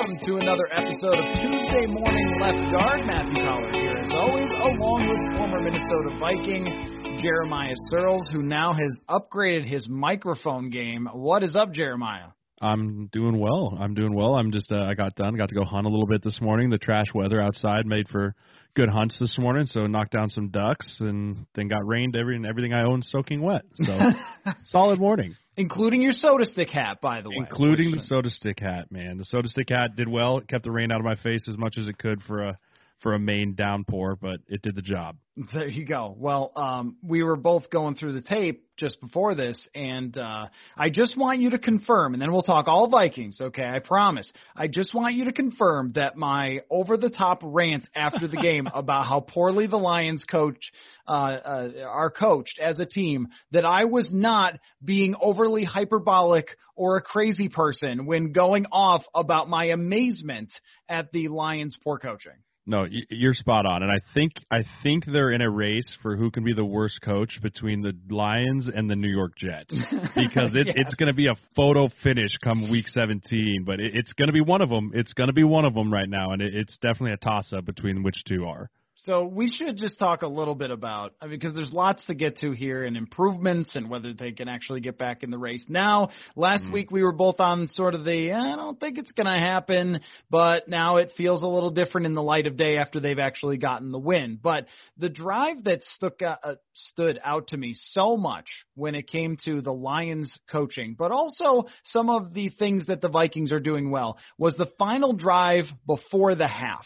Welcome to another episode of Tuesday Morning Left Guard. Matthew Coller here, as always, along with former Minnesota Viking Jeremiah Sirles, who now has upgraded his microphone game. What is up, Jeremiah? I'm doing well. I'm doing well. I'm just uh, I got done. Got to go hunt a little bit this morning. The trash weather outside made for good hunts this morning. So knocked down some ducks and then got rained every and everything I own soaking wet. So solid morning. Including your SotaStick hat, by the way. Including the uh, SotaStick hat, man. The SotaStick hat did well. It kept the rain out of my face as much as it could for a for a main downpour, but it did the job. There you go. Well, um, we were both going through the tape just before this, and uh, I just want you to confirm, and then we'll talk all Vikings, okay? I promise. I just want you to confirm that my over the top rant after the game about how poorly the Lions coach uh, uh, are coached as a team, that I was not being overly hyperbolic or a crazy person when going off about my amazement at the Lions' poor coaching. No, you're spot on, and I think I think they're in a race for who can be the worst coach between the Lions and the New York Jets because it, yes. it's going to be a photo finish come Week 17, but it, it's going to be one of them. It's going to be one of them right now, and it, it's definitely a toss up between which two are. So we should just talk a little bit about, I mean, because there's lots to get to here and improvements and whether they can actually get back in the race. Now, last mm. week we were both on sort of the, I don't think it's going to happen, but now it feels a little different in the light of day after they've actually gotten the win. But the drive that stuck uh, stood out to me so much when it came to the Lions coaching, but also some of the things that the Vikings are doing well was the final drive before the half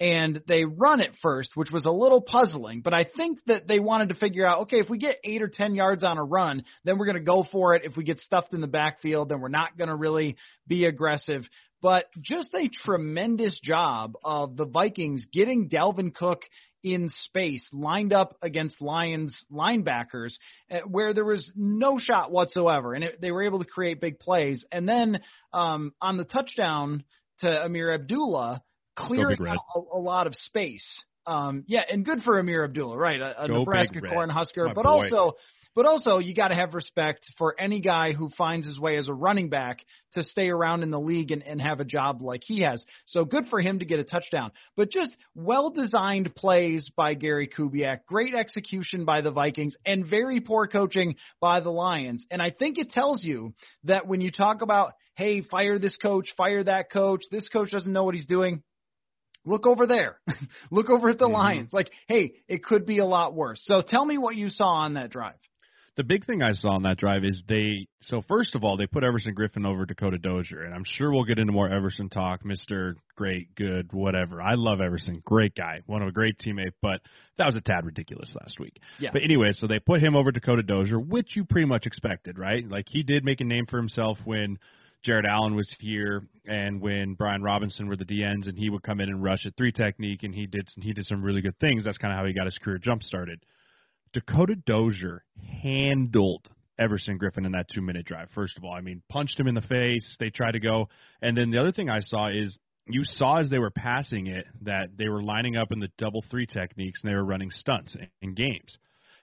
and they run it first, which was a little puzzling. But I think that they wanted to figure out, okay, if we get eight or ten yards on a run, then we're going to go for it. If we get stuffed in the backfield, then we're not going to really be aggressive. But just a tremendous job of the Vikings getting Dalvin Cook in space, lined up against Lions linebackers, eh, where there was no shot whatsoever, and it, they were able to create big plays. And then um, on the touchdown to Amir Abdullah clearing out a, a, lot of space. Um, yeah, and good for Amir Abdullah, right? A, a Nebraska Cornhusker, but boy. also but also, you got to have respect for any guy who finds his way as a running back to stay around in the league and, and have a job like he has. So good for him to get a touchdown. But just well designed plays by Gary Kubiak, great execution by the Vikings, and very poor coaching by the Lions. And I think it tells you that when you talk about, hey, fire this coach, fire that coach, this coach doesn't know what he's doing look over there. look over at the mm-hmm. Lions. Like, hey, it could be a lot worse. So tell me what you saw on that drive. The big thing I saw on that drive is they. So first of all, they put Everson Griffen over Dakota Dozier, and I'm sure we'll get into more Everson talk. Mister Great, good, whatever. I love Everson, great guy, one of a great teammate, but that was a tad ridiculous last week. Yeah. But anyway, so they put him over Dakota Dozier, which you pretty much expected, right? Like he did make a name for himself when Jared Allen was here, and when Brian Robison were the DNs, and he would come in and rush at three technique, and he did he did some really good things. That's kind of how he got his career jump started. Dakota Dozier handled Everson Griffen in that two minute drive. First of all, I mean, punched him in the face. They tried to go, and then the other thing I saw is you saw as they were passing it that they were lining up in the double three techniques and they were running stunts in games.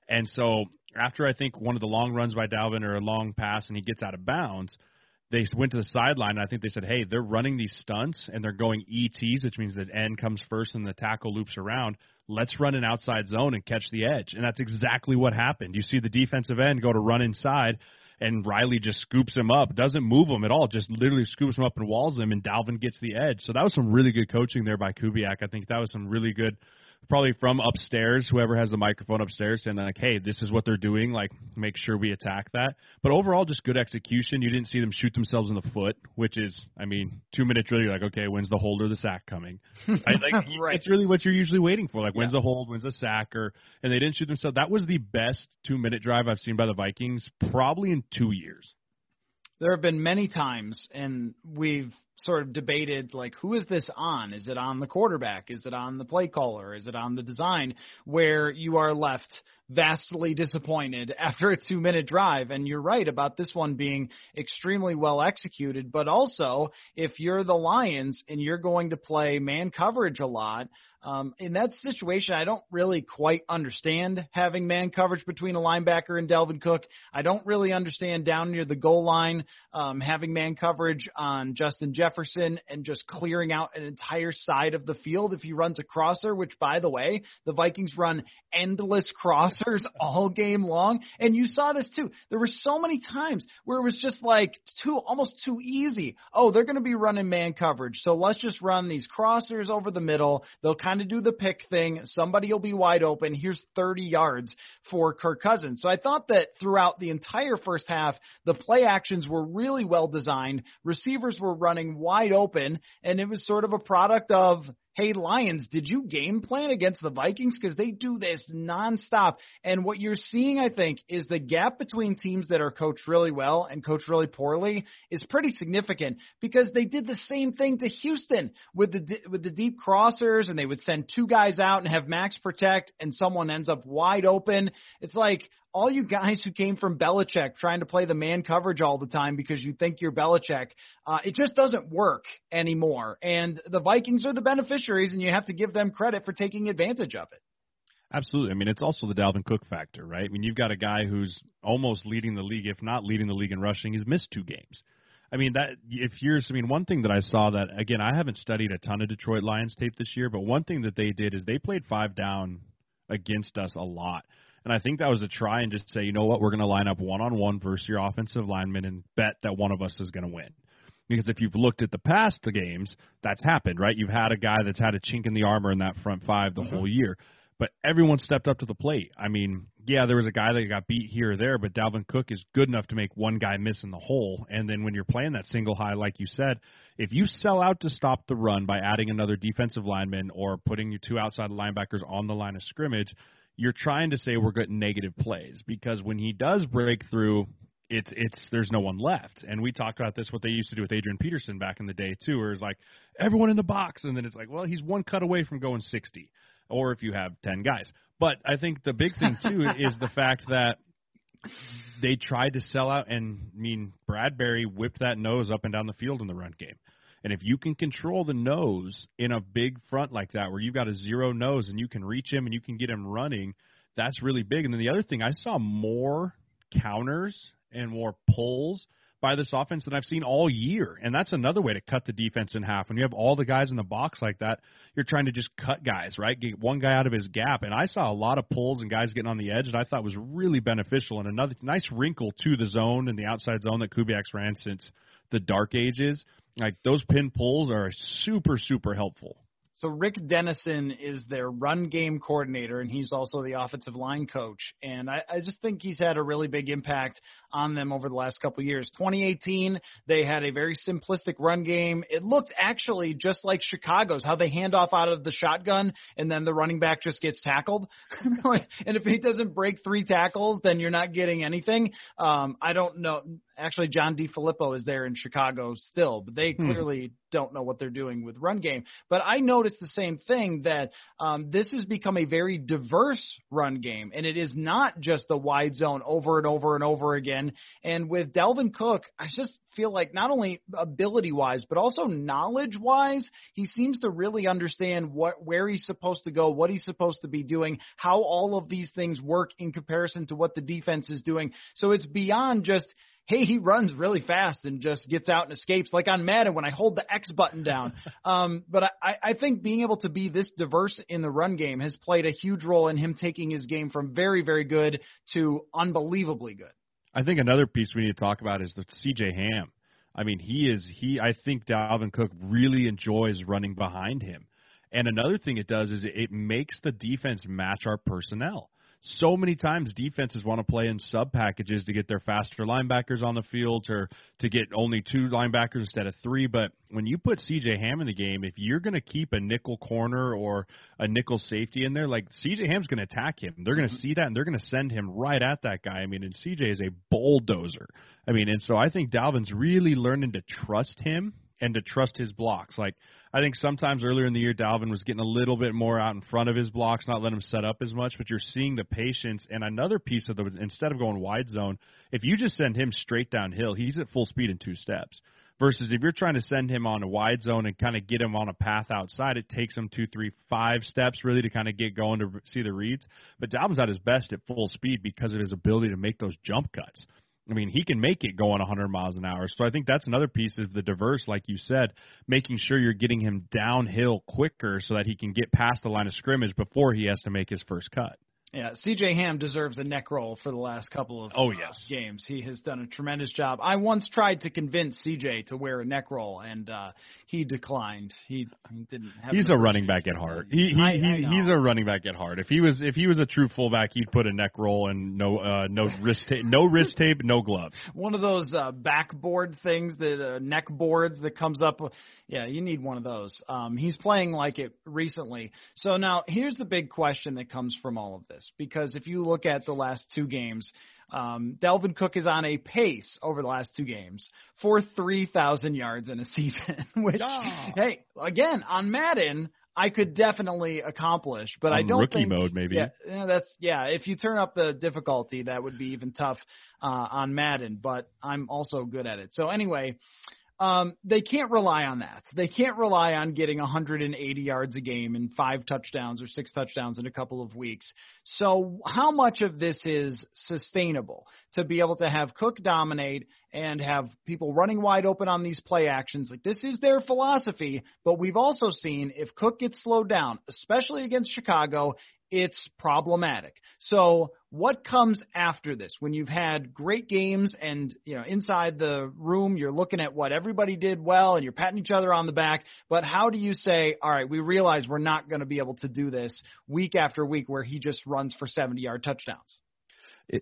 And so after I think one of the long runs by Dalvin or a long pass and he gets out of bounds, they went to the sideline and I think they said, "Hey, they're running these stunts and they're going ETs, which means the end comes first and the tackle loops around. Let's run an outside zone and catch the edge." And that's exactly what happened. You see the defensive end go to run inside and Riley just scoops him up, doesn't move him at all, just literally scoops him up and walls him, and Dalvin gets the edge. So that was some really good coaching there by Kubiak. I think that was some really good probably from upstairs, whoever has the microphone upstairs, saying like, "Hey, this is what they're doing. Like, make sure we attack that." But overall, just good execution. You didn't see them shoot themselves in the foot, which is, I mean, two minute drill. You're like, okay, when's the hold or the sack coming? I, like, right. It's really what you're usually waiting for. Like, when's yeah. the hold? When's the sack? Or and they didn't shoot themselves. That was the best two minute drive I've seen by the Vikings probably in two years. There have been many times, and we've sort of debated like who is this on? Is it on the quarterback? Is it on the play caller? Is it on the design? Where you are left vastly disappointed after a two minute drive. And you're right about this one being extremely well executed. But also, if you're the Lions and you're going to play man coverage a lot, um, in that situation, I don't really quite understand having man coverage between a linebacker and Dalvin Cook. I don't really understand down near the goal line um, having man coverage on Justin Jefferson and just clearing out an entire side of the field if he runs a crosser, which, by the way, the Vikings run endless crossers all game long. And you saw this too. There were so many times where it was just like too, almost too easy. Oh, they're going to be running man coverage. So let's just run these crossers over the middle. They'll kind of do the pick thing. Somebody will be wide open. Here's 30 yards for Kirk Cousins. So I thought that throughout the entire first half, the play actions were really well designed. Receivers were running wide open, and it was sort of a product of Hey, Lions, did you game plan against the Vikings? Because they do this nonstop. And what you're seeing, I think, is the gap between teams that are coached really well and coached really poorly is pretty significant because they did the same thing to Houston with the with the deep crossers, and they would send two guys out and have max protect, and someone ends up wide open. It's like all you guys who came from Belichick trying to play the man coverage all the time because you think you're Belichick, uh, it just doesn't work anymore. And the Vikings are the beneficiaries, and you have to give them credit for taking advantage of it. Absolutely. I mean, it's also the Dalvin Cook factor, right? I mean, you've got a guy who's almost leading the league, if not leading the league in rushing. He's missed two games. I mean that if you're I mean one thing that I saw that again I haven't studied a ton of Detroit Lions tape this year, but one thing that they did is they played five down against us a lot. And I think that was a try and just say, you know what, we're going to line up one on one versus your offensive lineman and bet that one of us is going to win. Because if you've looked at the past games, that's happened, right? You've had a guy that's had a chink in the armor in that front five the mm-hmm. whole year. But everyone stepped up to the plate. I mean, yeah, there was a guy that got beat here or there, but Dalvin Cook is good enough to make one guy miss in the hole. And then when you're playing that single high, like you said, if you sell out to stop the run by adding another defensive lineman or putting your two outside linebackers on the line of scrimmage – you're trying to say we're getting negative plays because when he does break through, it's it's there's no one left. And we talked about this what they used to do with Adrian Peterson back in the day too, where it's like everyone in the box, and then it's like, well, he's one cut away from going 60, or if you have 10 guys. But I think the big thing too is the fact that they tried to sell out, and I mean Bradbury whipped that nose up and down the field in the run game. And if you can control the nose in a big front like that, where you've got a zero nose and you can reach him and you can get him running, that's really big. And then the other thing, I saw more counters and more pulls by this offense than I've seen all year. And that's another way to cut the defense in half. When you have all the guys in the box like that, you're trying to just cut guys, right? Get one guy out of his gap. And I saw a lot of pulls and guys getting on the edge that I thought was really beneficial and another nice wrinkle to the zone and the outside zone that Kubiak's ran since the dark ages like those pin pulls are super super helpful. So Rick Dennison is their run game coordinator, and he's also the offensive line coach. And I, I just think he's had a really big impact on them over the last couple of years. 2018, they had a very simplistic run game. It looked actually just like Chicago's, how they hand off out of the shotgun, and then the running back just gets tackled. and if he doesn't break three tackles, then you're not getting anything. Um, I don't know actually, John DeFilippo is there in Chicago still, but they clearly don't know what they're doing with run game. But I noticed the same thing that um, this has become a very diverse run game, and it is not just the wide zone over and over and over again. And with Dalvin Cook, I just feel like not only ability wise, but also knowledge wise, he seems to really understand what where he's supposed to go, what he's supposed to be doing, how all of these things work in comparison to what the defense is doing. So it's beyond just hey, he runs really fast and just gets out and escapes, like on Madden when I hold the X button down. um, but I, I think being able to be this diverse in the run game has played a huge role in him taking his game from very, very good to unbelievably good. I think another piece we need to talk about is the CJ Ham. I mean, he is he. I think Dalvin Cook really enjoys running behind him. And another thing it does is it makes the defense match our personnel. So many times defenses want to play in sub packages to get their faster linebackers on the field or to get only two linebackers instead of three. But when you put CJ Ham in the game, if you're going to keep a nickel corner or a nickel safety in there, like CJ Ham's going to attack him. They're going to mm-hmm. see that and they're going to send him right at that guy. I mean, and CJ is a bulldozer. I mean, and so I think Dalvin's really learning to trust him and to trust his blocks. Like I think sometimes earlier in the year, Dalvin was getting a little bit more out in front of his blocks, not letting him set up as much. But you're seeing the patience and another piece of the instead of going wide zone, if you just send him straight downhill, he's at full speed in two steps. Versus if you're trying to send him on a wide zone and kind of get him on a path outside, it takes him two, three, five steps really to kind of get going to see the reads. But Dalvin's at his best at full speed because of his ability to make those jump cuts. I mean, he can make it going 100 miles an hour. So I think that's another piece of the diverse, like you said, making sure you're getting him downhill quicker so that he can get past the line of scrimmage before he has to make his first cut. Yeah, CJ Ham deserves a neck roll for the last couple of oh, uh, yes. games. He has done a tremendous job. I once tried to convince CJ to wear a neck roll, and uh, he declined. He, he didn't. Have he's a running back at heart. He, he, I- I he know. he's a running back at heart. If he was if he was a true fullback, he'd put a neck roll and no uh, no wrist tape, no wrist tape, no gloves. one of those uh, backboard things, that uh, neck boards that comes up. Yeah, you need one of those. Um, he's playing like it recently. So now here's the big question that comes from all of this, because if you look at the last two games, um, Dalvin Cook is on a pace over the last two games for 3,000 yards in a season, which, Yeah. hey, again, on Madden, I could definitely accomplish, but I don't rookie think, mode, maybe. Yeah, yeah, that's yeah. If you turn up the difficulty, that would be even tough uh, on Madden. But I'm also good at it. So anyway, um, they can't rely on that. They can't rely on getting 180 yards a game and five touchdowns or six touchdowns in a couple of weeks. So how much of this is sustainable to be able to have Cook dominate and have people running wide open on these play actions? Like this is their philosophy, but we've also seen if Cook gets slowed down, especially against Chicago, it's problematic. So what comes after this when you've had great games and you know inside the room you're looking at what everybody did well and you're patting each other on the back but how do you say all right we realize we're not going to be able to do this week after week where he just runs for 70 yard touchdowns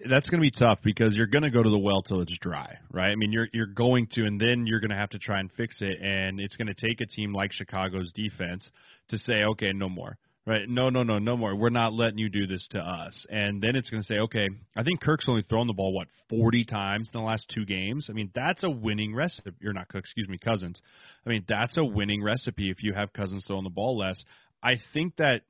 that's going to be tough because you're going to go to the well till it's dry, right? I mean, you're you're going to, and then you're going to have to try and fix it, and it's going to take a team like Chicago's defense to say, okay, no more, right? No, no, no, no more. We're not letting you do this to us, and then it's going to say, okay, I think Kirk's only thrown the ball what 40 times in the last two games. I mean, that's a winning recipe. You're not Cook, excuse me, Cousins. I mean, that's a winning recipe if you have Cousins throwing the ball less. I think that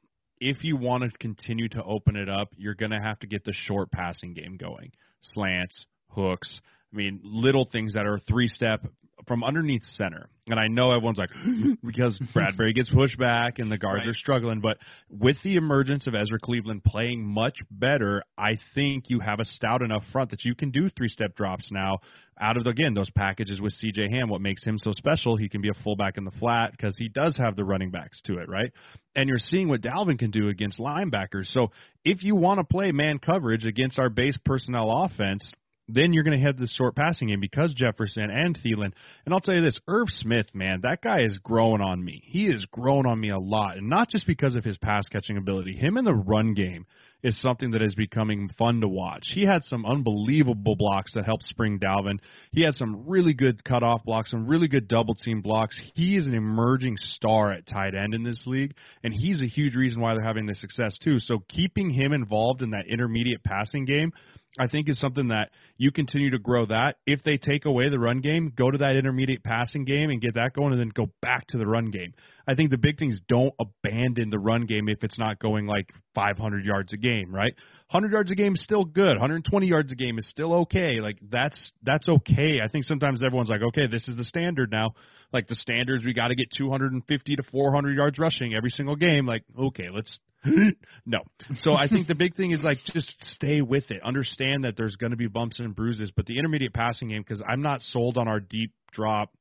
if you want to continue to open it up, you're going to have to get the short passing game going. Slants, hooks, I mean, little things that are three step from underneath center. And I know everyone's like, because Bradbury gets pushed back and the guards Right. are struggling. But with the emergence of Ezra Cleveland playing much better, I think you have a stout enough front that you can do three step drops now out of, again, those packages with CJ Ham. What makes him so special, he can be a fullback in the flat because he does have the running backs to it, right? And you're seeing what Dalvin can do against linebackers. So if you want to play man coverage against our base personnel offense, then you're going to have the short passing game because Jefferson and Thielen. And I'll tell you this, Irv Smith, man, that guy is growing on me. He is growing on me a lot, and not just because of his pass catching ability. Him in the run game is something that is becoming fun to watch. He had some unbelievable blocks that helped spring Dalvin. He had some really good cutoff blocks, some really good double team blocks. He is an emerging star at tight end in this league, and he's a huge reason why they're having this success too. So keeping him involved in that intermediate passing game I think is something that you continue to grow that. If they take away the run game, go to that intermediate passing game and get that going and then go back to the run game. I think the big thing is don't abandon the run game if it's not going like 500 yards a game, right? 100 yards a game is still good. 120 yards a game is still okay. Like that's that's okay. I think sometimes everyone's like, okay, this is the standard now. Like the standards, we got to get 250 to 400 yards rushing every single game. Like, okay, let's no. So I think the big thing is like just stay with it. Understand that there's going to be bumps and bruises, but the intermediate passing game because I'm not sold on our deep drop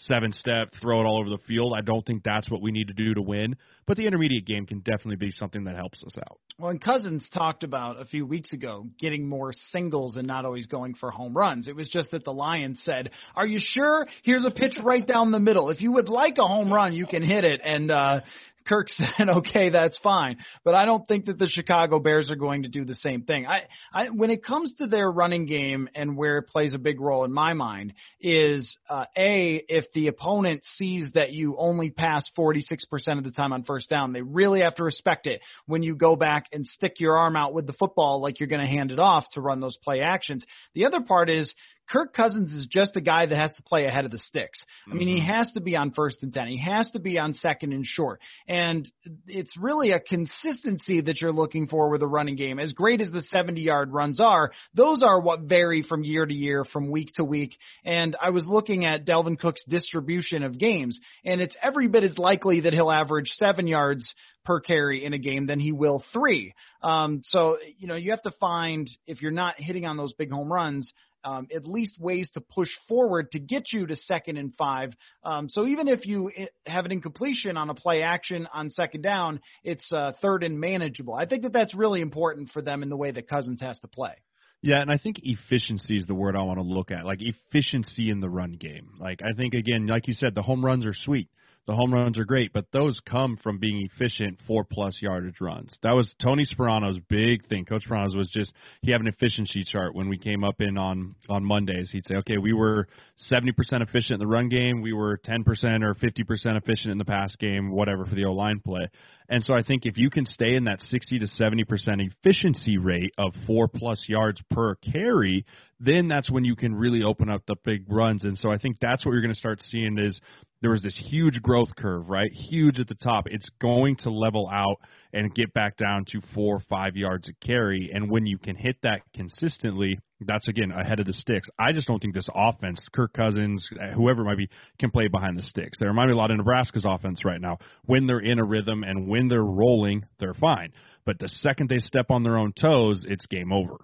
seven step, throw it all over the field. I don't think that's what we need to do to win. But the intermediate game can definitely be something that helps us out. Well, and Cousins talked about a few weeks ago getting more singles and not always going for home runs. It was just that the Lions said, "Are you sure? Here's a pitch right down the middle. If you would like a home run, you can hit it." And uh Kirk said, "Okay, that's fine," but I don't think that the Chicago Bears are going to do the same thing. I, I when it comes to their running game and where it plays a big role in my mind is uh, a if the opponent sees that you only pass 46% of the time on first down, they really have to respect it when you go back and stick your arm out with the football like you're going to hand it off to run those play actions. The other part is Kirk Cousins is just a guy that has to play ahead of the sticks. I mean, he mm-hmm. has to be on first and 10. He has to be on second and short. And it's really a consistency that you're looking for with a running game. As great as the 70 yard runs are, those are what vary from year to year, from week to week. And I was looking at Dalvin Cook's distribution of games, and it's every bit as likely that he'll average seven yards per carry in a game than he will three. Um, so, you know, you have to find, if you're not hitting on those big home runs, um, at least ways to push forward to get you to second and five. Um, so even if you eh, have an incompletion on a play action on second down, it's uh, third and manageable. I think that that's really important for them in the way that Cousins has to play. Yeah, and I think efficiency is the word I want to look at. Like efficiency in the run game. Like I think again, like you said, the home runs are sweet. The home runs are great, but those come from being efficient four plus yardage runs. That was Tony Sparano's big thing. Coach Sparano's was just he had an efficiency chart when we came up in on on Mondays. He'd say, okay, we were 70% efficient in the run game, we were 10% or 50% efficient in the pass game, whatever for the O line play. And so I think if you can stay in that 60 to 70% efficiency rate of four plus yards per carry, then that's when you can really open up the big runs. And so I think that's what you're going to start seeing is there was this huge growth curve, right? Huge at the top. It's going to level out and get back down to four or five yards a carry. And when you can hit that consistently, that's again ahead of the sticks. I just don't think this offense, Kirk Cousins, uh, whoever it might be, can play behind the sticks. They remind me a lot of Nebraska's offense right now. When they're in a rhythm and when they're rolling, they're fine. But the second they step on their own toes, it's game over.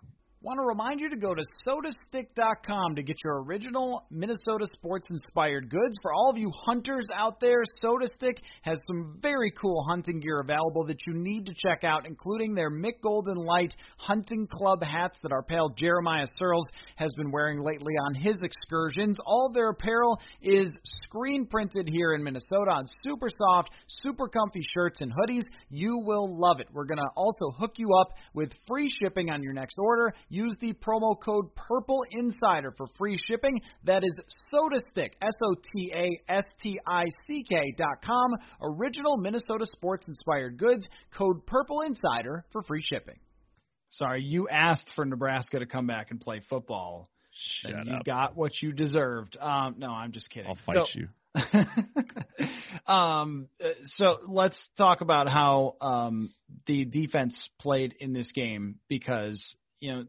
Want to remind you to go to sotastick.com to get your original Minnesota sports inspired goods. For all of you hunters out there, SotaStick has some very cool hunting gear available that you need to check out, including their Mick Golden Light hunting club hats that our pal Jeremiah Sirles has been wearing lately on his excursions. All their apparel is screen printed here in Minnesota on super soft, super comfy shirts and hoodies. You will love it. We're going to also hook you up with free shipping on your next order. Use the promo code Purple Insider for free shipping. That is SotaStick, S O T A S T I C K dot com. Original Minnesota sports inspired goods. Code Purple Insider for free shipping. Sorry, you asked for Nebraska to come back and play football. Shut and you got what you deserved. Um, no, I'm just kidding. I'll fight so, you. um, uh, so let's talk about how um, the defense played in this game because you know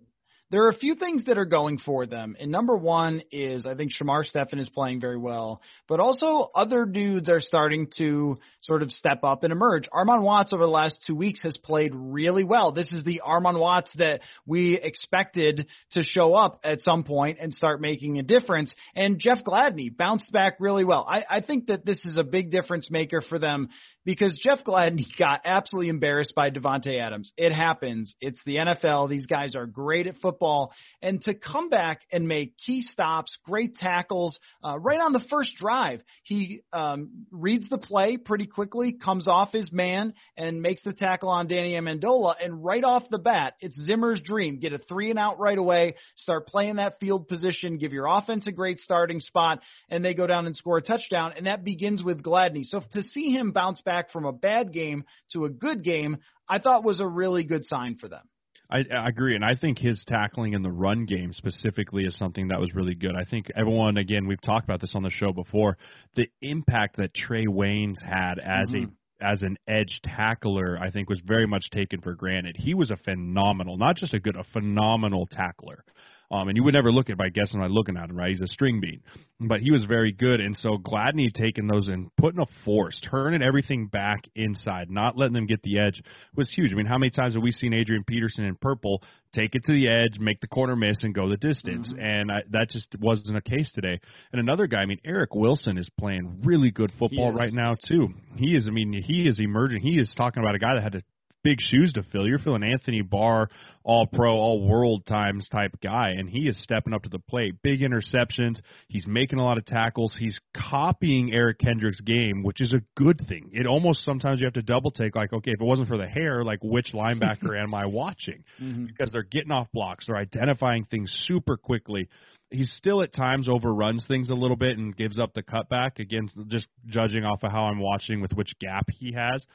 there are a few things that are going for them. And number one is I think Shamar Stephen is playing very well, but also other dudes are starting to sort of step up and emerge. Armon Watts over the last two weeks has played really well. This is the Armon Watts that we expected to show up at some point and start making a difference. And Jeff Gladney bounced back really well. I, I think that this is a big difference maker for them because Jeff Gladney got absolutely embarrassed by Davante Adams. It happens. It's the NFL. These guys are great at football, and to come back and make key stops, great tackles, uh, right on the first drive, he um, reads the play pretty quickly, comes off his man, and makes the tackle on Danny Amendola. And right off the bat, it's Zimmer's dream: get a three and out right away, start playing that field position, give your offense a great starting spot, and they go down and score a touchdown. And that begins with Gladney. So to see him bounce back back from a bad game to a good game, I thought was a really good sign for them. I, I agree, and I think his tackling in the run game specifically is something that was really good. I think everyone, again, we've talked about this on the show before, the impact that Trae Waynes had as Mhm. a as an edge tackler, I think was very much taken for granted. He was a phenomenal, not just a good, a phenomenal tackler. Um, and you would never look at by guessing by looking at him, right? He's a string bean, but he was very good. And so Gladney taking those and putting a force, turning everything back inside, not letting them get the edge was huge. I mean, how many times have we seen Adrian Peterson in purple take it to the edge, make the corner miss, and go the distance? And I, that just wasn't a case today. And another guy, I mean, Eric Wilson is playing really good football right now too. He is, I mean, he is emerging. He is talking about a guy that had to big shoes to fill. You're filling Anthony Barr, all pro, all world times type guy, and he is stepping up to the plate. Big interceptions. He's making a lot of tackles. He's copying Eric Kendricks' game, which is a good thing. It almost sometimes you have to double take, like, okay, if it wasn't for the hair, like which linebacker am I watching? Mm-hmm. Because they're getting off blocks, they're identifying things super quickly. He's still at times overruns things a little bit and gives up the cutback against just judging off of how I'm watching with which gap he has.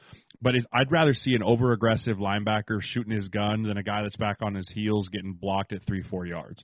But I'd rather see an over aggressive linebacker shooting his gun than a guy that's back on his heels getting blocked at three, four yards.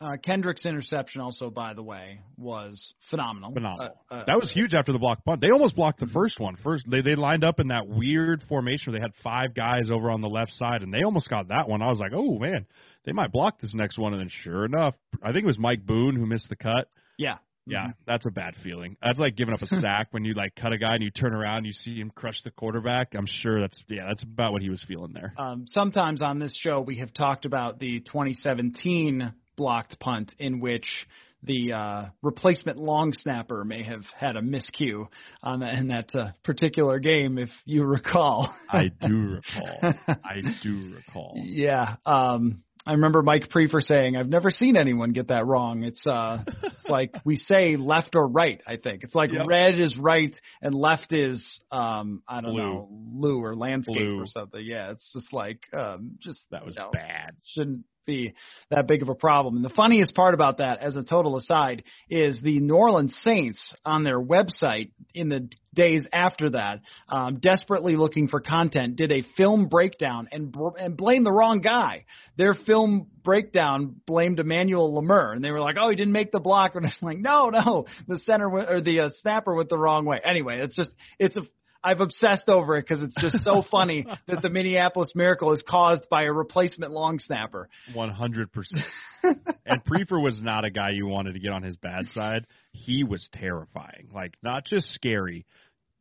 Uh, Kendricks' interception, also, by the way, was phenomenal. Phenomenal. Uh, uh, that was huge after the block punt. They almost blocked the first one. First, they they lined up in that weird formation where they had five guys over on the left side, and they almost got that one. I was like, oh man, they might block this next one. And then sure enough, I think it was Mike Boone who missed the cut. yeah. Yeah, that's a bad feeling. That's like giving up a sack when you like cut a guy and you turn around, and you see him crush the quarterback. I'm sure that's yeah, that's about what he was feeling there. Um, sometimes on this show, we have talked about the 2017 blocked punt in which the uh, replacement long snapper may have had a miscue on that, in that uh, particular game, if you recall. I do recall. I do recall. Yeah. Um I remember Mike Priefer saying, "I've never seen anyone get that wrong. It's uh, it's like we say left or right. I think it's like Yep. red is right and left is um, I don't Blue. know, blue or landscape Blue. or something. Yeah, it's just like um, just That was you know, bad. shouldn't be that big of a problem. And the funniest part about that, as a total aside, is the New Orleans Saints on their website in the days after that, um, desperately looking for content, did a film breakdown and br- and blamed the wrong guy. Their film breakdown blamed Emmanuel Lamur, and they were like, "Oh, he didn't make the block." And it's like, "No, no, the center went, or the uh, snapper went the wrong way." Anyway, it's just it's a I've obsessed over it because it's just so funny that the Minneapolis Miracle is caused by a replacement long snapper. One hundred percent. And Priefer was not a guy you wanted to get on his bad side. He was terrifying. Like not just scary,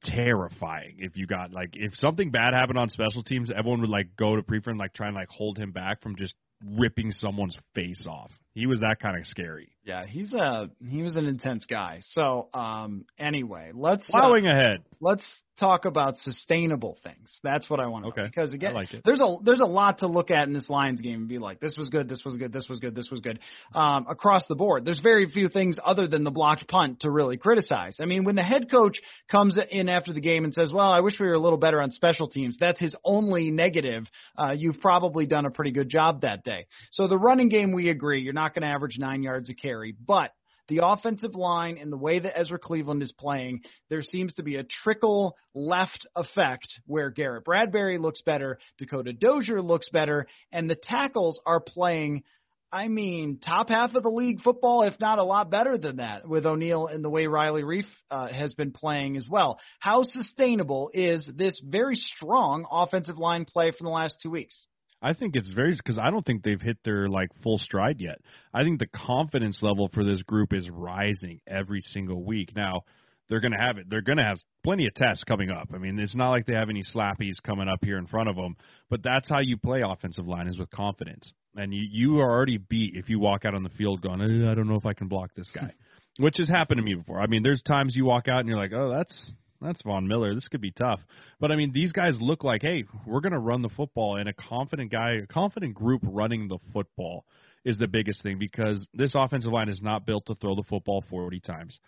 terrifying. If you got like if something bad happened on special teams, everyone would like go to Priefer and like try and like hold him back from just ripping someone's face off. He was that kind of scary. Yeah, he's a he was an intense guy. So um anyway, let's uh, Plowing ahead. let's talk about sustainable things. That's what I want to Okay. know. Because again, like there's a there's a lot to look at in this Lions game and be like, this was good, this was good, this was good, this was good. Um, across the board, there's very few things other than the blocked punt to really criticize. I mean, when the head coach comes in after the game and says, "Well, I wish we were a little better on special teams," that's his only negative. Uh, you've probably done a pretty good job that day. So the running game, we agree, you're not going to average nine yards a carry, but the offensive line and the way that Ezra Cleveland is playing, there seems to be a trickle left effect where Garrett Bradbury looks better, Dakota Dozier looks better, and the tackles are playing. I mean, top half of the league football, if not a lot better than that, with O'Neill and the way Riley Reiff uh, has been playing as well. How sustainable is this very strong offensive line play from the last two weeks? I think it's very because I don't think they've hit their like full stride yet. I think the confidence level for this group is rising every single week. Now they're going to have it. They're going to have plenty of tests coming up. I mean, it's not like they have any slappies coming up here in front of them, but that's how you play offensive line is with confidence. And you you are already beat if you walk out on the field going, "Eh, I don't know if I can block this guy, which has happened to me before. I mean, there's times you walk out and you're like, oh, that's that's Von Miller. This could be tough. But I mean, these guys look like, hey, we're going to run the football, and a confident guy, a confident group running the football is the biggest thing because this offensive line is not built to throw the football 40 times.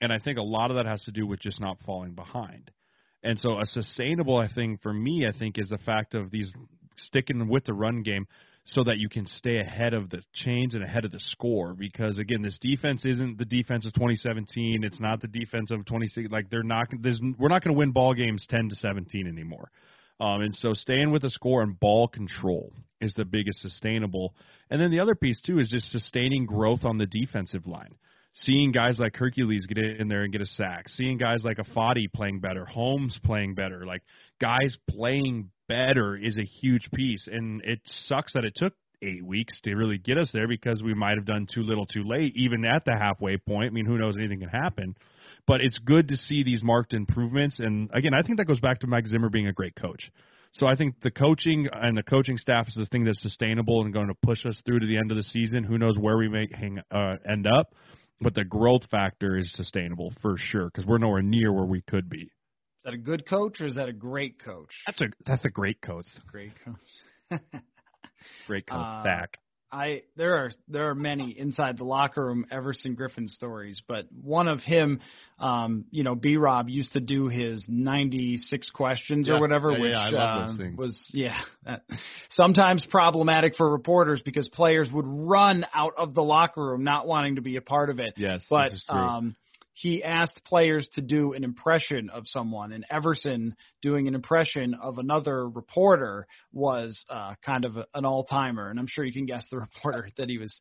And I think a lot of that has to do with just not falling behind. And so a sustainable thing for me, I think, is the fact of these sticking with the run game so that you can stay ahead of the chains and ahead of the score. Because again, this defense isn't the defense of 2017. It's not the defense of 26. Like they're not. There's, we're not going to win ball games 10 to 17 anymore. Um, and so staying with the score and ball control is the biggest sustainable. And then the other piece too is just sustaining growth on the defensive line. Seeing guys like Hercules get in there and get a sack, seeing guys like Ifeadi playing better, Holmes playing better, like guys playing better is a huge piece. And it sucks that it took eight weeks to really get us there because we might have done too little too late, even at the halfway point. I mean, who knows? Anything can happen. But it's good to see these marked improvements. And again, I think that goes back to Mike Zimmer being a great coach. So I think the coaching and the coaching staff is the thing that's sustainable and going to push us through to the end of the season. Who knows where we may hang, uh, end up, but the growth factor is sustainable for sure because we're nowhere near where we could be. Is that a good coach or is that a great coach? That's a that's a great coach. A great coach. great coach. Uh, Back. I there are there are many inside the locker room Everson Griffen stories, but one of him, um, you know, B Rob used to do his ninety six questions yeah. or whatever, yeah, which yeah, uh, was yeah sometimes problematic for reporters because players would run out of the locker room not wanting to be a part of it. Yes, but this is true. um, he asked players to do an impression of someone, and Everson doing an impression of another reporter was uh, kind of a, an all timer. And I'm sure you can guess the reporter that he was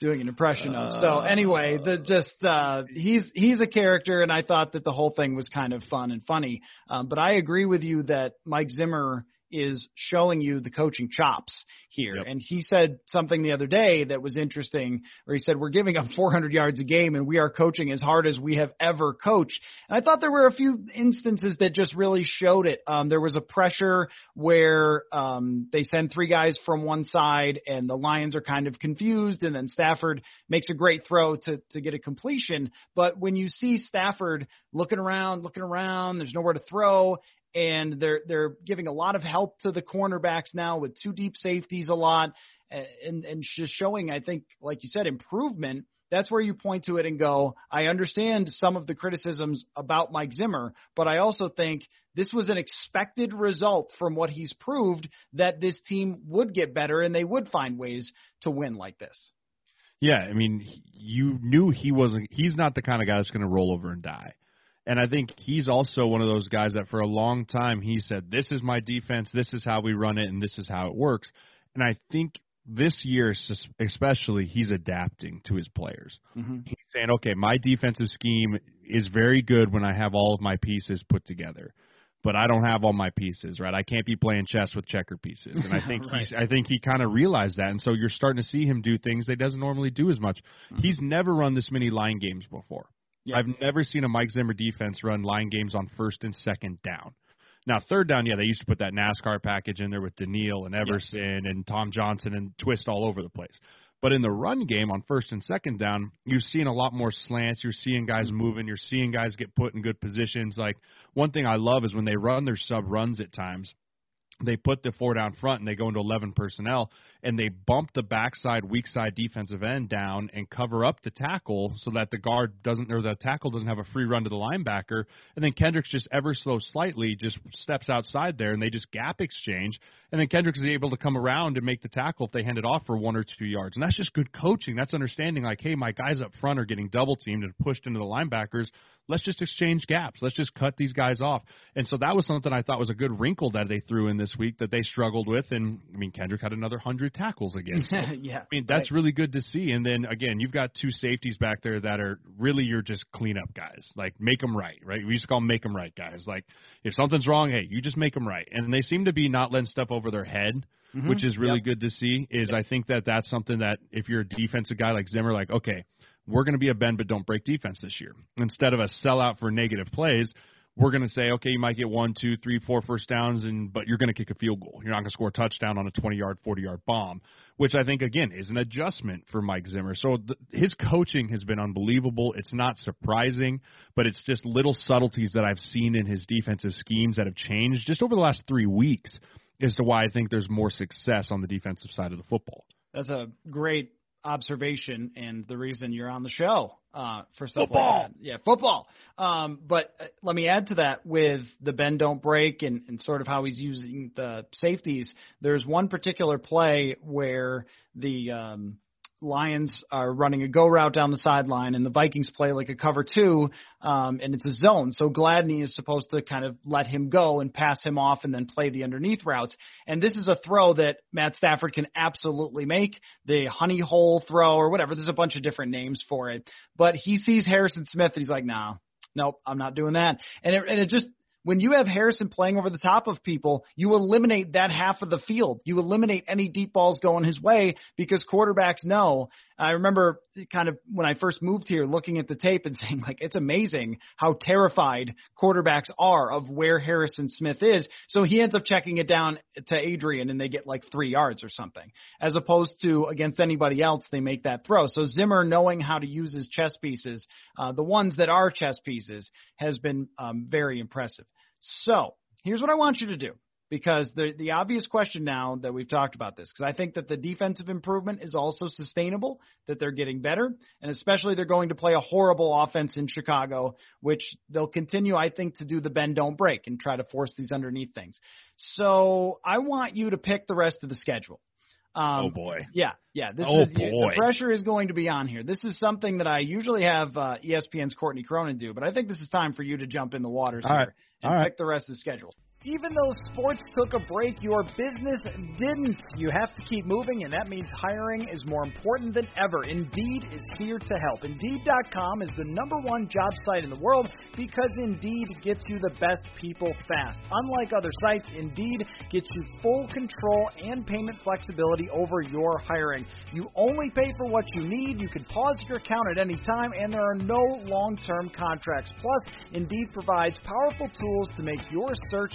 doing an impression of. So anyway, the just uh, he's he's a character, and I thought that the whole thing was kind of fun and funny. Um, but I agree with you that Mike Zimmer is showing you the coaching chops here. Yep. And he said something the other day that was interesting, where he said, We're giving up 400 yards a game and we are coaching as hard as we have ever coached. And I thought there were a few instances that just really showed it. Um, there was a pressure where um, they send three guys from one side and the Lions are kind of confused, and then Stafford makes a great throw to, to get a completion. But when you see Stafford looking around, looking around, there's nowhere to throw, and they're they're giving a lot of help to the cornerbacks now with two deep safeties a lot and and just showing I think like you said improvement. That's where you point to it and go I understand some of the criticisms about Mike Zimmer but I also think this was an expected result from what he's proved that this team would get better and they would find ways to win like this. Yeah I mean you knew he wasn't he's not the kind of guy that's going to roll over and die and I think he's also one of those guys that for a long time he said, This is my defense, this is how we run it, and this is how it works. And I think this year, especially, he's adapting to his players. Mm-hmm. He's saying, Okay, my defensive scheme is very good when I have all of my pieces put together. But I don't have all my pieces, right? I can't be playing chess with checker pieces, and I think right. he's. I think he kind of realized that, and so you're starting to see him do things that he doesn't normally do as much. Mm-hmm. He's never run this many line games before. Yeah. I've never seen a Mike Zimmer defense run line games on first and second down. Now, third down, yeah, they used to put that NASCAR package in there with Danielle and Everson and Tom Johnson and twist all over the place. But in the run game on first and second down, you've seen a lot more slants. You're seeing guys mm-hmm. moving. You're seeing guys get put in good positions. Like one thing I love is when they run their sub runs at times they put the four down front and they go into 11 personnel and they bump the backside weak side defensive end down and cover up the tackle so that the guard doesn't or the tackle doesn't have a free run to the linebacker and then Kendricks just ever so slightly just steps outside there and they just gap exchange and then Kendricks is able to come around and make the tackle if they hand it off for one or two yards and that's just good coaching that's understanding like hey my guys up front are getting double teamed and pushed into the linebackers let's just exchange gaps. Let's just cut these guys off. And so that was something I thought was a good wrinkle that they threw in this week that they struggled with. And I mean, Kendrick had another hundred tackles again. So, yeah, I mean, that's right. really good to see. And then again, you've got two safeties back there that are really your just cleanup guys. Like make them right, right? We used to call them make them right guys. Like if something's wrong, hey, you just make them right. And they seem to be not letting stuff over their head. Mm-hmm. Which is really yep. good to see. Is yep. I think that that's something that if you're a defensive guy like Zimmer, like okay, we're going to be a bend but don't break defense this year. Instead of a sellout for negative plays, we're going to say, okay, you might get one, two, three, four first downs, and but you're going to kick a field goal. You're not going to score a touchdown on a 20 yard, 40 yard bomb, which I think again is an adjustment for Mike Zimmer. So th- his coaching has been unbelievable. It's not surprising, but it's just little subtleties that I've seen in his defensive schemes that have changed just over the last three weeks as to why I think there's more success on the defensive side of the football. That's a great observation and the reason you're on the show uh, for stuff football. like that. Yeah, football. Um, but uh, let me add to that with the bend don't break and, and sort of how he's using the safeties. There's one particular play where the um, Lions are running a go route down the sideline, and the Vikings play like a cover two, um, and it's a zone. So Gladney is supposed to kind of let him go and pass him off, and then play the underneath routes. And this is a throw that Matt Stafford can absolutely make, the honey hole throw or whatever. There's a bunch of different names for it, but he sees Harrison Smith, and he's like, "Nah, nope, I'm not doing that." And it, and it just when you have Harrison playing over the top of people, you eliminate that half of the field. You eliminate any deep balls going his way because quarterbacks know. I remember kind of when I first moved here looking at the tape and saying like it's amazing how terrified quarterbacks are of where Harrison Smith is. So he ends up checking it down to Adrian and they get like 3 yards or something. As opposed to against anybody else they make that throw. So Zimmer knowing how to use his chess pieces, uh, the ones that are chess pieces has been um, very impressive. So here's what I want you to do because the the obvious question now that we've talked about this because I think that the defensive improvement is also sustainable that they're getting better and especially they're going to play a horrible offense in Chicago which they'll continue I think to do the bend don't break and try to force these underneath things. So I want you to pick the rest of the schedule. Um, oh boy. Yeah, yeah. This oh is boy. the pressure is going to be on here. This is something that I usually have uh, ESPN's Courtney Cronin do, but I think this is time for you to jump in the waters All here right. and All right. pick the rest of the schedule. Even though sports took a break, your business didn't. You have to keep moving, and that means hiring is more important than ever. Indeed is here to help. Indeed.com is the number one job site in the world because Indeed gets you the best people fast. Unlike other sites, Indeed gets you full control and payment flexibility over your hiring. You only pay for what you need. You can pause your account at any time, and there are no long term contracts. Plus, Indeed provides powerful tools to make your search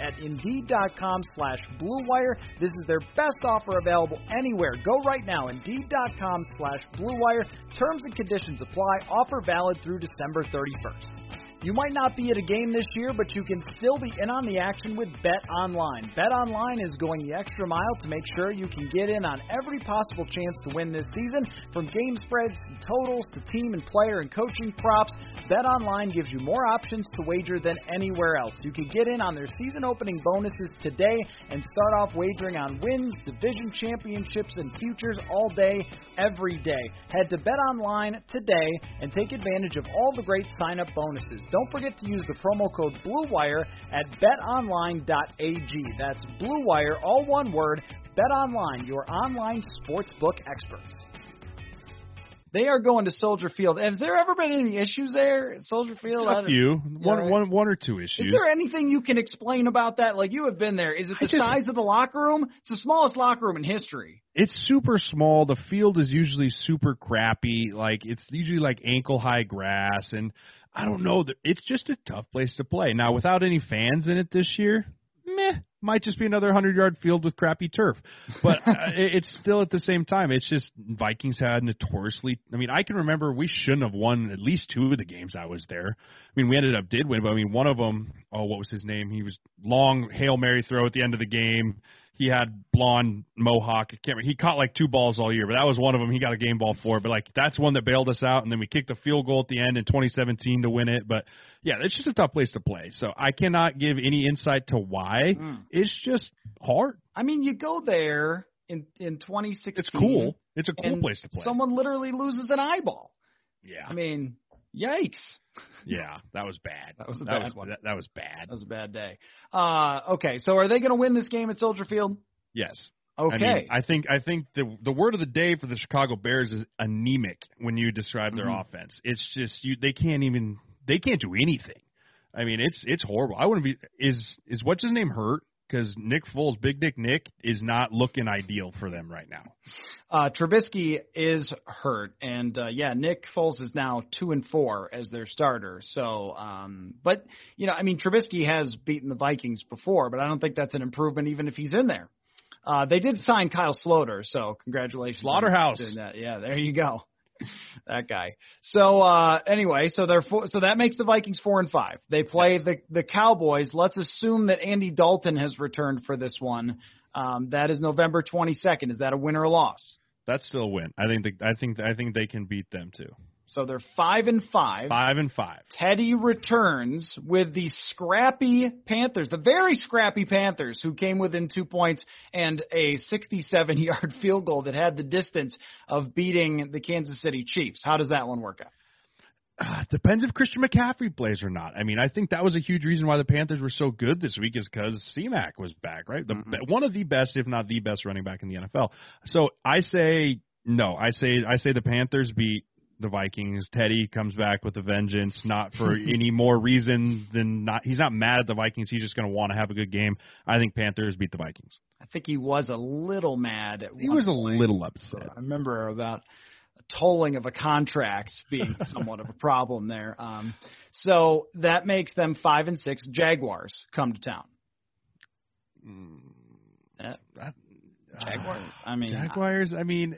at Indeed.com slash BlueWire. This is their best offer available anywhere. Go right now, Indeed.com slash BlueWire. Terms and conditions apply. Offer valid through December 31st. You might not be at a game this year, but you can still be in on the action with Bet Online. Bet Online is going the extra mile to make sure you can get in on every possible chance to win this season. From game spreads to totals to team and player and coaching props, Bet Online gives you more options to wager than anywhere else. You can get in on their season opening bonuses today and start off wagering on wins, division championships, and futures all day, every day. Head to Bet Online today and take advantage of all the great sign up bonuses. Don't forget to use the promo code BLUEWIRE at betonline.ag. That's BLUEWIRE, all one word. BetOnline, your online sportsbook experts. They are going to Soldier Field. Has there ever been any issues there at Soldier Field? I A don't- few, one, right. one, one or two issues. Is there anything you can explain about that? Like you have been there. Is it the just- size of the locker room? It's the smallest locker room in history. it's super small. The field is usually super crappy. Like it's usually like ankle high grass, and I don't know. It's just a tough place to play. Now, without any fans in it this year, meh, might just be another hundred yard field with crappy turf. But uh, it- it's still at the same time. It's just Vikings had notoriously. I mean, I can remember we shouldn't have won at least two of the games I was there. I mean, we ended up did win, but I mean, one of them. Oh, what was his name? He was long hail mary throw at the end of the game. He had blonde mohawk. I can't remember. He caught like two balls all year, but that was one of them. He got a game ball for. it. But like that's one that bailed us out, and then we kicked a field goal at the end in 2017 to win it. But yeah, it's just a tough place to play. So I cannot give any insight to why. Mm. It's just hard. I mean, you go there in in 2016. It's cool. It's a cool place to play. Someone literally loses an eyeball. yeah, I mean, yikes. yeah, that was bad. That was a that bad was, one. That, that was bad. That was a bad day. Uh, okay, so are they going to win this game at Soldier Field? Yes. Okay. I, mean, I think I think the the word of the day for the Chicago Bears is anemic when you describe their Mhm. offense. It's just you they can't even they can't do anything. I mean, it's it's horrible. I wouldn't be is is what's his name hurt because Nick Foles, Big Dick Nick, is not looking ideal for them right now. Uh, Trubisky is hurt, and uh, yeah, Nick Foles is now two and four as their starter. So, um, but you know, I mean, Trubisky has beaten the Vikings before, but I don't think that's an improvement even if he's in there. Uh, they did sign Kyle Sloter, so congratulations. on Slaughterhouse. Yeah, there you go. that guy. So uh, anyway, so they're four, so that makes the Vikings four and five. They play the the Cowboys. Let's assume that Andy Dalton has returned for this one. Um, that is November twenty second. Is that a win or a loss? That's still a win. I think. The, I think. I think they can beat them too. So they're five and five. Five and five. Teddy returns with the scrappy Panthers, the very scrappy Panthers, who came within two points and a 67 yard field goal that had the distance of beating the Kansas City Chiefs. How does that one work out? Uh, depends if Christian McCaffrey plays or not. I mean, I think that was a huge reason why the Panthers were so good this week is because C-Mac was back, right? The, Mm-hmm. One of the best, if not the best, running back in the NFL. So I say no. I say I say the Panthers beat the Vikings. Teddy comes back with a vengeance, not for any more reason than not. He's not mad at the Vikings. He's just going to want to have a good game. I think Panthers beat the Vikings. I think he was a little mad. At He was a point. little upset. I remember about tolling of a contract being somewhat of a problem there. Um, so that makes them five and six. Jaguars come to town. Uh, Jaguars. I mean, Jaguars. I mean,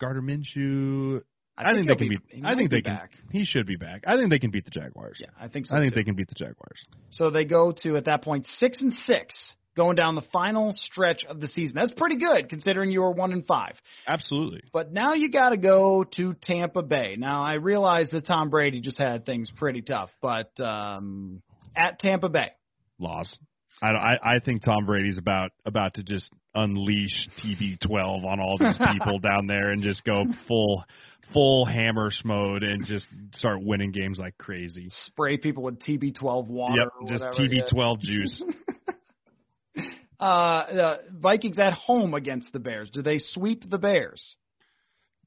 Gardner Minshew. I, I, think, they can be, beat. I think they can. back. He should be back. I think they can beat the Jaguars. Yeah, I think so. I think too. they can beat the Jaguars. So they go to at that point six and six, going down the final stretch of the season. That's pretty good considering you were one and five. Absolutely. But now you got to go to Tampa Bay. Now I realize that Tom Brady just had things pretty tough, but um, at Tampa Bay, Loss. I, I I think Tom Brady's about about to just unleash TB12 on all these people down there and just go full full hammer mode and just start winning games like crazy. spray people with TB12 water. Yep, just. TB12 juice. Uh, the Vikings at home against the Bears. Do they sweep the Bears?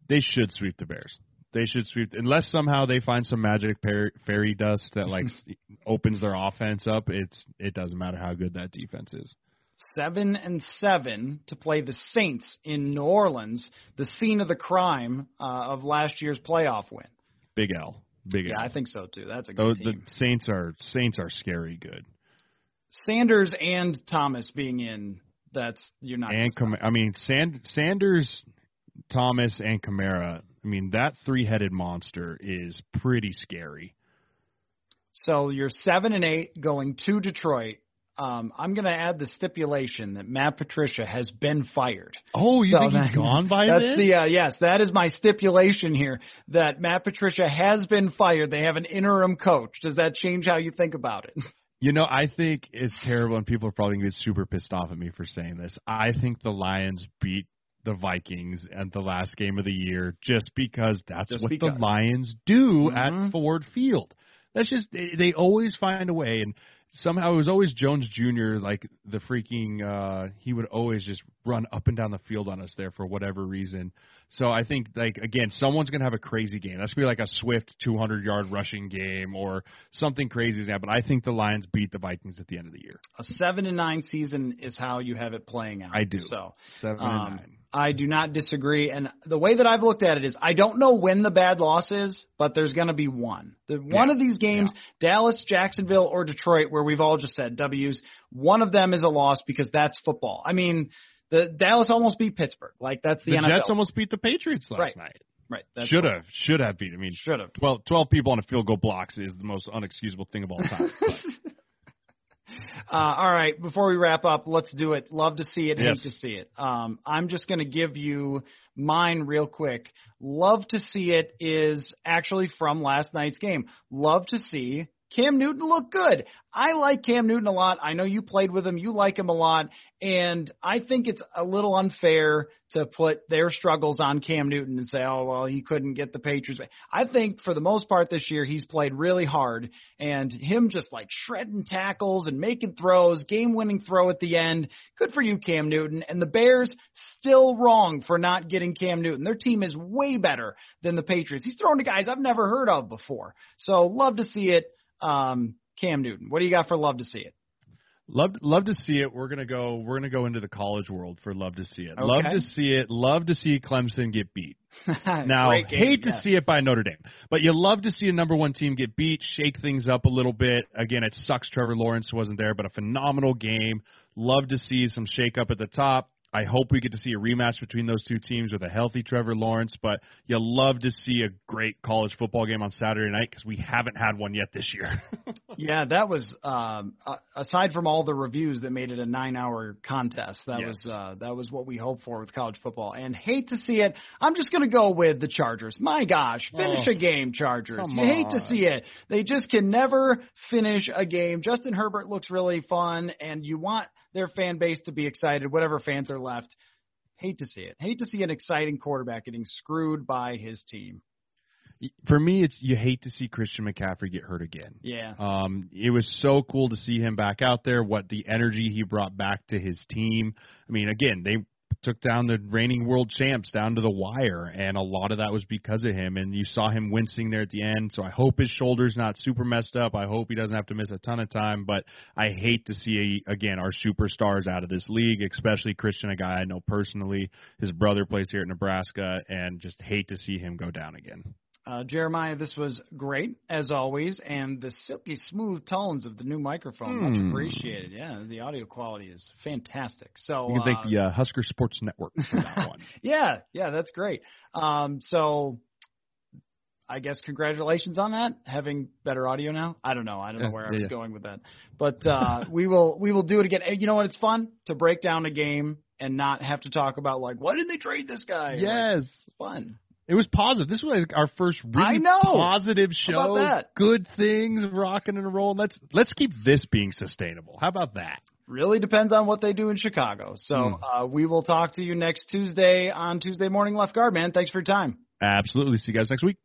they should sweep the Bears. They should sweep unless somehow they find some magic fairy dust that like opens their offense up. It's it doesn't matter how good that defense is. Seven and seven to play the Saints in New Orleans, the scene of the crime uh, of last year's playoff win. Big L, big L. Yeah, L. I think so too. That's a good Those, team. the Saints are Saints are scary good. Sanders and Thomas being in. That's you're not. and gonna I mean Sand- Sanders, Thomas, and Kamara. I mean that three-headed monster is pretty scary. So you're seven and eight going to Detroit. Um, I'm going to add the stipulation that Matt Patricia has been fired. Oh, you So think that- he's gone by That's then? the uh, yes, that is my stipulation here. That Matt Patricia has been fired. They have an interim coach. Does that change how you think about it? You know, I think it's terrible, and people are probably going to get super pissed off at me for saying this. I think the Lions beat the Vikings at the last game of the year just because that's Just what because. the Lions do Mhm. at Ford Field. That's just they, they always find a way, and somehow it was always Jones Jr. Like the freaking uh he would always just run up and down the field on us there for whatever reason. So I think like again, someone's gonna have a crazy game. That's gonna be like a Swift 200 yard rushing game or something crazy is But I think the Lions beat the Vikings at the end of the year. A seven and nine season is how you have it playing out. I do. So Seven um, and nine. I do not disagree. And the way that I've looked at it is, I don't know when the bad loss is, but there's going to be one. The, one Yeah. of these games, Dallas, Jacksonville, or Detroit, where we've all just said W's, one of them is a loss because that's football. I mean, the Dallas almost beat Pittsburgh. Like that's the, The, NFL. Jets almost beat the Patriots last Right. night. right. Should have, should have beat. I mean, Should have. 12, 12 people on a field goal blocks is the most unexcusable thing of all time. Uh, all right, before we wrap up, let's do it. Love to see it, Yes. hate to see it. Um, I'm just going to give you mine real quick. Love to see it is actually from last night's game. Love to see Cam Newton look good. I like Cam Newton a lot. I know you played with him. You like him a lot. And I think it's a little unfair to put their struggles on Cam Newton and say, oh, well, he couldn't get the Patriots. I think for the most part this year, he's played really hard. And him just like shredding tackles and making throws, game winning throw at the end. Good for you, Cam Newton. And the Bears still wrong for not getting Cam Newton. Their team is way better than the Patriots. He's throwing to guys I've never heard of before. So love to see it. Um, Cam Newton, what do you got for love to see it? Love love to see it. We're gonna go. We're gonna go into the college world for love to see it. Love to see it. Love to see Clemson get beat. Now, game, hate yeah. to see it by Notre Dame, but you love to see a number one team get beat, shake things up a little bit. Again, it sucks Trevor Lawrence wasn't there, but a phenomenal game. Love to see some shake up at the top. I hope we get to see a rematch between those two teams with a healthy Trevor Lawrence. But you love to see a great college football game on Saturday night because we haven't had one yet this year. yeah, that was um, aside from all the reviews that made it a nine-hour contest. That Yes. was uh, that was what we hoped for with college football. And hate to see it. I'm just going to go with the Chargers. My gosh, finish Oh, a game, Chargers. You hate to see it. They just can never finish a game. Justin Herbert looks really fun, and you want their fan base to be excited. Whatever fans are left. Hate to see it. Hate to see an exciting quarterback getting screwed by his team. For me, it's you hate to see Christian McCaffrey get hurt again. Yeah. Um, it was so cool to see him back out there. What the energy he brought back to his team. I mean, again, they took down the reigning world champs down to the wire, and a lot of that was because of him. And you saw him wincing there at the end. So I hope his shoulder's not super messed up. I hope he doesn't have to miss a ton of time. But I hate to see again our superstars out of this league, especially Christian, a guy I know personally. His brother plays here at Nebraska, and just hate to see him go down again. Uh, Jeremiah, this was great as always, and the silky smooth tones of the new microphone much Hmm. appreciated. Yeah, the audio quality is fantastic. So You can thank uh, the uh, Husker Sports Network for that one. yeah, yeah, that's great. Um, so I guess congratulations on that. Having better audio now. I don't know. I don't know Yeah, where I was yeah. going with that, but uh, we will we will do it again. Hey, You know what? It's fun to break down a game and not have to talk about like why did they trade this guy? Yes. it's fun. It was positive. This was like our first really positive How about show. that? Good things rocking and rolling. Let's let's keep this being sustainable. How about that? Really depends on what they do in Chicago. So Hmm. uh, we will talk to you next Tuesday on Tuesday Morning Left Guard, man. Thanks for your time. Absolutely. See you guys next week.